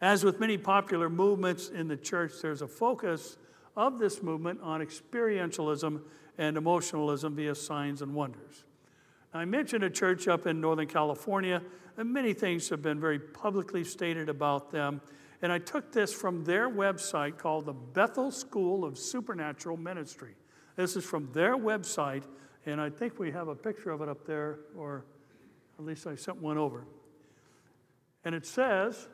As with many popular movements in the church, there's a focus of this movement on experientialism and emotionalism via signs and wonders. Now, I mentioned a church up in Northern California, and many things have been very publicly stated about them. And I took this from their website called the Bethel School of Supernatural Ministry. This is from their website, and I think we have a picture of it up there, or at least I sent one over. And it says,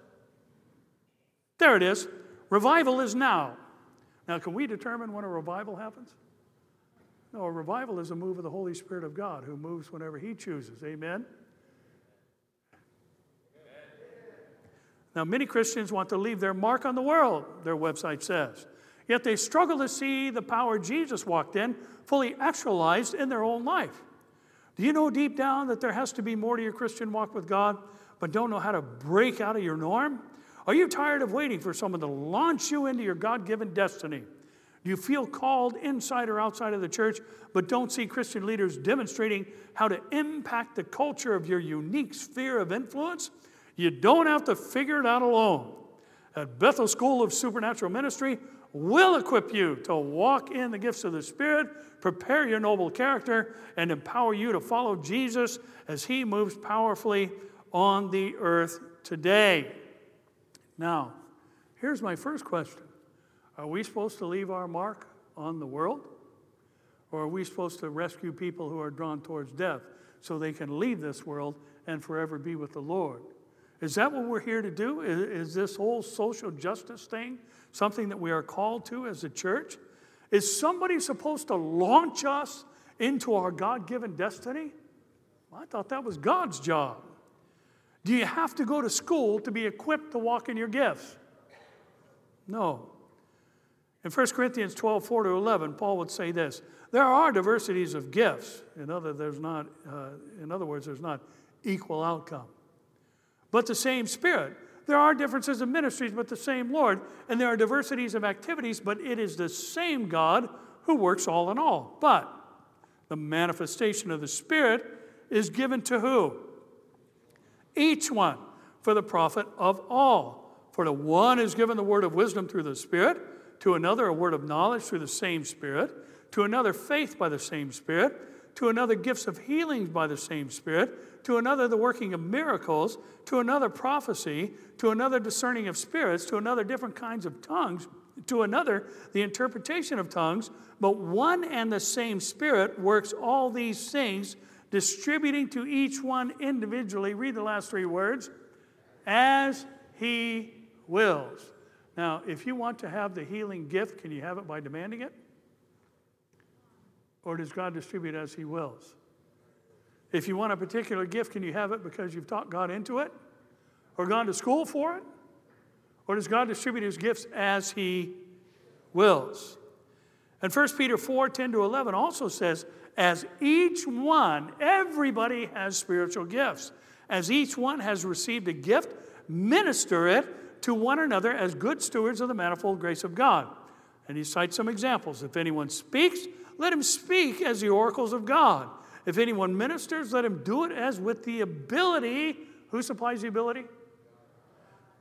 there it is, revival is now. Now, can we determine when a revival happens? No, a revival is a move of the Holy Spirit of God who moves whenever He chooses. Amen? Now, many Christians want to leave their mark on the world, their website says. Yet they struggle to see the power Jesus walked in fully actualized in their own life. Do you know deep down that there has to be more to your Christian walk with God, but don't know how to break out of your norm? Are you tired of waiting for someone to launch you into your God given destiny? You feel called inside or outside of the church, but don't see Christian leaders demonstrating how to impact the culture of your unique sphere of influence? You don't have to figure it out alone. At Bethel School of Supernatural Ministry, we'll equip you to walk in the gifts of the Spirit, prepare your noble character, and empower you to follow Jesus as he moves powerfully on the earth today. Now, here's my first question Are we supposed to leave our mark on the world? Or are we supposed to rescue people who are drawn towards death so they can leave this world and forever be with the Lord? Is that what we're here to do? Is, is this whole social justice thing something that we are called to as a church? Is somebody supposed to launch us into our God given destiny? Well, I thought that was God's job. Do you have to go to school to be equipped to walk in your gifts? No. In 1 Corinthians 12, 4 to 11, Paul would say this There are diversities of gifts. In other, there's not, uh, in other words, there's not equal outcome. But the same Spirit. There are differences of ministries, but the same Lord. And there are diversities of activities, but it is the same God who works all in all. But the manifestation of the Spirit is given to who? Each one for the profit of all. For to one is given the word of wisdom through the Spirit to another a word of knowledge through the same Spirit, to another faith by the same Spirit, to another gifts of healings by the same Spirit, to another the working of miracles, to another prophecy, to another discerning of spirits, to another different kinds of tongues, to another the interpretation of tongues. But one and the same Spirit works all these things, distributing to each one individually. Read the last three words as he wills. Now, if you want to have the healing gift, can you have it by demanding it? Or does God distribute as He wills? If you want a particular gift, can you have it because you've taught God into it? Or gone to school for it? Or does God distribute His gifts as He wills? And 1 Peter 4 10 to 11 also says, As each one, everybody has spiritual gifts. As each one has received a gift, minister it to one another as good stewards of the manifold grace of God. And he cites some examples. If anyone speaks, let him speak as the oracles of God. If anyone ministers, let him do it as with the ability. Who supplies the ability?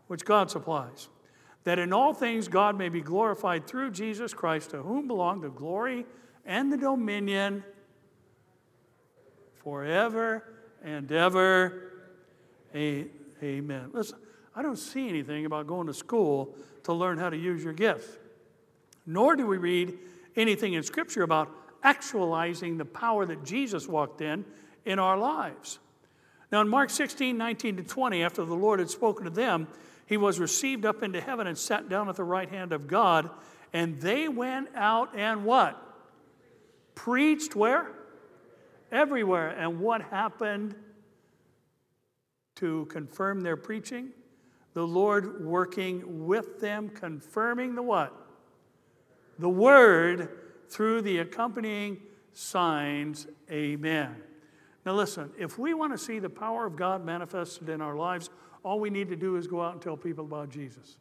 Which God supplies. That in all things God may be glorified through Jesus Christ, to whom belong the glory and the dominion forever and ever. Amen. Listen, I don't see anything about going to school to learn how to use your gifts. Nor do we read anything in Scripture about actualizing the power that Jesus walked in in our lives. Now, in Mark 16, 19 to 20, after the Lord had spoken to them, he was received up into heaven and sat down at the right hand of God. And they went out and what? Preached where? Everywhere. And what happened to confirm their preaching? The Lord working with them, confirming the what? The word through the accompanying signs. Amen. Now, listen, if we want to see the power of God manifested in our lives, all we need to do is go out and tell people about Jesus.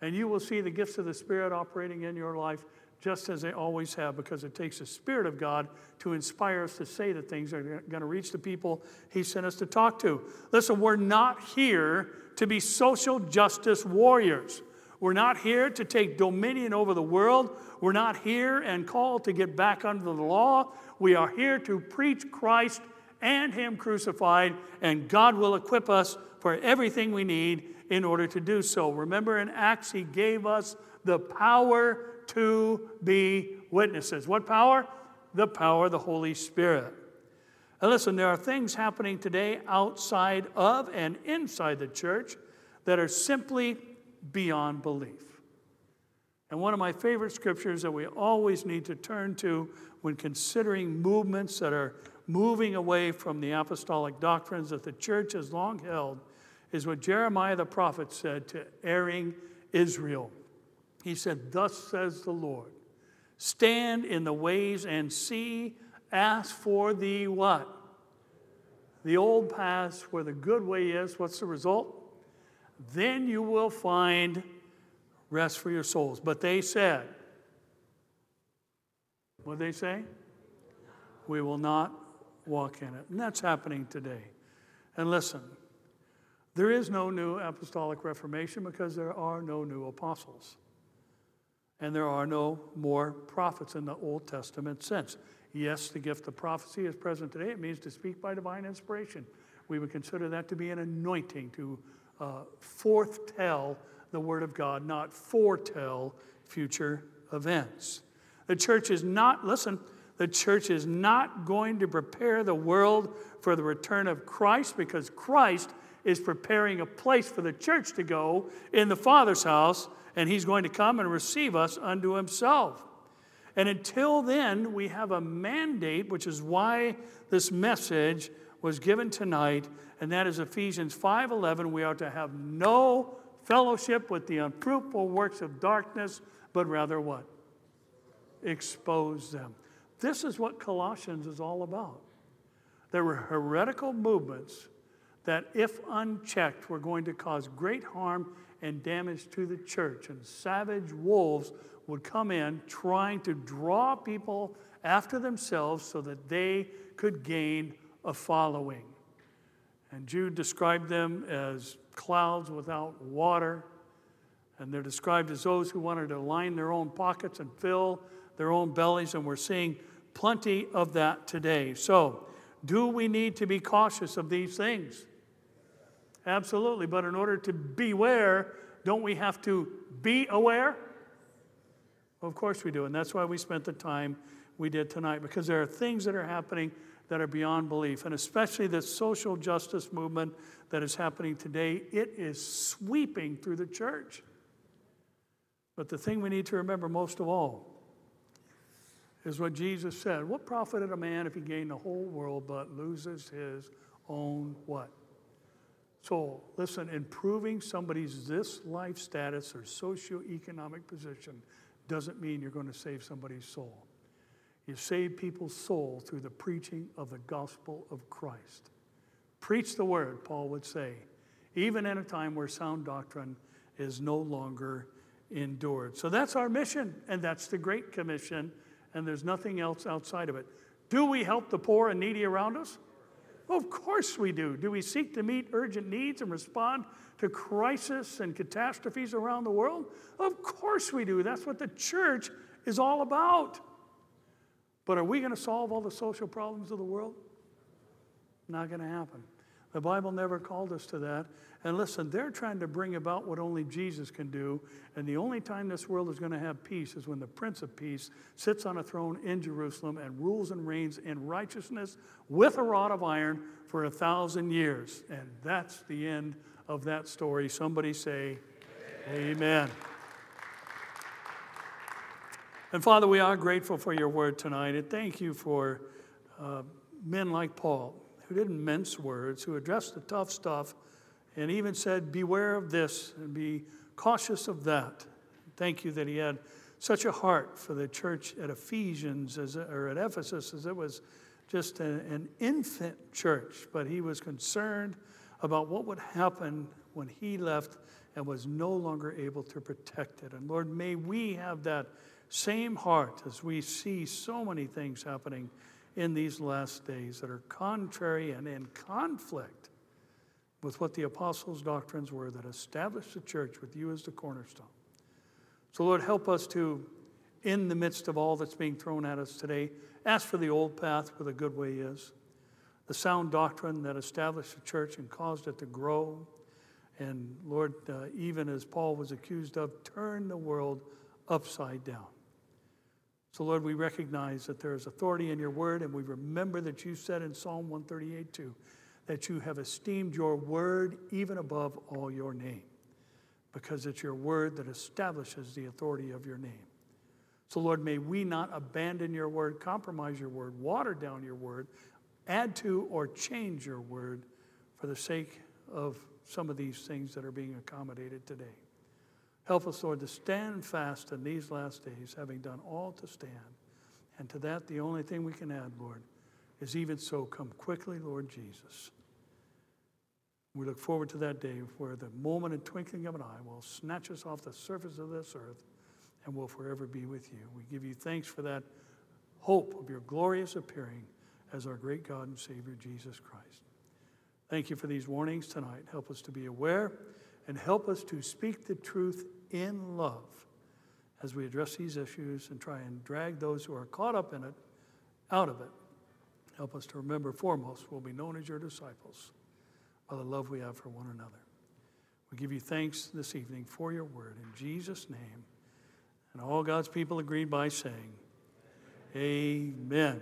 And you will see the gifts of the Spirit operating in your life just as they always have, because it takes the Spirit of God to inspire us to say the things that are going to reach the people He sent us to talk to. Listen, we're not here to be social justice warriors. We're not here to take dominion over the world. We're not here and called to get back under the law. We are here to preach Christ and Him crucified, and God will equip us for everything we need in order to do so. Remember in Acts, He gave us the power to be witnesses. What power? The power of the Holy Spirit. And listen, there are things happening today outside of and inside the church that are simply beyond belief. And one of my favorite scriptures that we always need to turn to when considering movements that are moving away from the apostolic doctrines that the church has long held is what Jeremiah the prophet said to erring Israel. He said, Thus says the Lord, stand in the ways and see, ask for the what? The old paths where the good way is. What's the result? Then you will find rest for your souls. But they said, what they say? We will not walk in it. And that's happening today. And listen, there is no new apostolic reformation because there are no new apostles and there are no more prophets in the Old Testament sense. Yes, the gift of prophecy is present today. It means to speak by divine inspiration. We would consider that to be an anointing to uh, foretell the Word of God, not foretell future events. The church is not, listen, the church is not going to prepare the world for the return of Christ because Christ is preparing a place for the church to go in the Father's house and he's going to come and receive us unto himself. And until then, we have a mandate, which is why this message was given tonight, and that is Ephesians 5:11. We are to have no fellowship with the unfruitful works of darkness, but rather what? Expose them. This is what Colossians is all about. There were heretical movements that, if unchecked, were going to cause great harm and damage to the church. And savage wolves would come in trying to draw people after themselves so that they could gain a following. And Jude described them as clouds without water. And they're described as those who wanted to line their own pockets and fill their own bellies. And we're seeing plenty of that today. So, do we need to be cautious of these things? Absolutely. But in order to beware, don't we have to be aware? Of course we do. And that's why we spent the time we did tonight, because there are things that are happening that are beyond belief. And especially this social justice movement that is happening today, it is sweeping through the church. But the thing we need to remember most of all is what Jesus said. What profited a man if he gained the whole world but loses his own what? Soul. Listen, improving somebody's this life status or socioeconomic position doesn't mean you're going to save somebody's soul. You save people's soul through the preaching of the gospel of Christ. Preach the word, Paul would say, even in a time where sound doctrine is no longer endured. So that's our mission, and that's the Great Commission, and there's nothing else outside of it. Do we help the poor and needy around us? Of course we do. Do we seek to meet urgent needs and respond to crisis and catastrophes around the world? Of course we do. That's what the church is all about. But are we going to solve all the social problems of the world? Not going to happen. The Bible never called us to that. And listen, they're trying to bring about what only Jesus can do. And the only time this world is going to have peace is when the Prince of Peace sits on a throne in Jerusalem and rules and reigns in righteousness with a rod of iron for a thousand years. And that's the end of that story. Somebody say, Amen. Amen. And Father, we are grateful for your word tonight. And thank you for uh, men like Paul who didn't mince words, who addressed the tough stuff, and even said, Beware of this and be cautious of that. Thank you that he had such a heart for the church at Ephesians as, or at Ephesus as it was just a, an infant church, but he was concerned about what would happen when he left and was no longer able to protect it. And Lord, may we have that same heart as we see so many things happening in these last days that are contrary and in conflict with what the apostles' doctrines were that established the church with you as the cornerstone. So, Lord, help us to, in the midst of all that's being thrown at us today, ask for the old path where the good way is, the sound doctrine that established the church and caused it to grow. And Lord, uh, even as Paul was accused of, turn the world upside down. So, Lord, we recognize that there is authority in your word, and we remember that you said in Psalm 138 too, that you have esteemed your word even above all your name, because it's your word that establishes the authority of your name. So, Lord, may we not abandon your word, compromise your word, water down your word, add to or change your word for the sake of some of these things that are being accommodated today. Help us, Lord, to stand fast in these last days, having done all to stand. And to that, the only thing we can add, Lord, is even so, come quickly, Lord Jesus. We look forward to that day where the moment and twinkling of an eye will snatch us off the surface of this earth and will forever be with you. We give you thanks for that hope of your glorious appearing as our great God and Savior, Jesus Christ. Thank you for these warnings tonight. Help us to be aware and help us to speak the truth in love as we address these issues and try and drag those who are caught up in it out of it. Help us to remember foremost we'll be known as your disciples by the love we have for one another. We give you thanks this evening for your word in Jesus' name. And all God's people agreed by saying, Amen.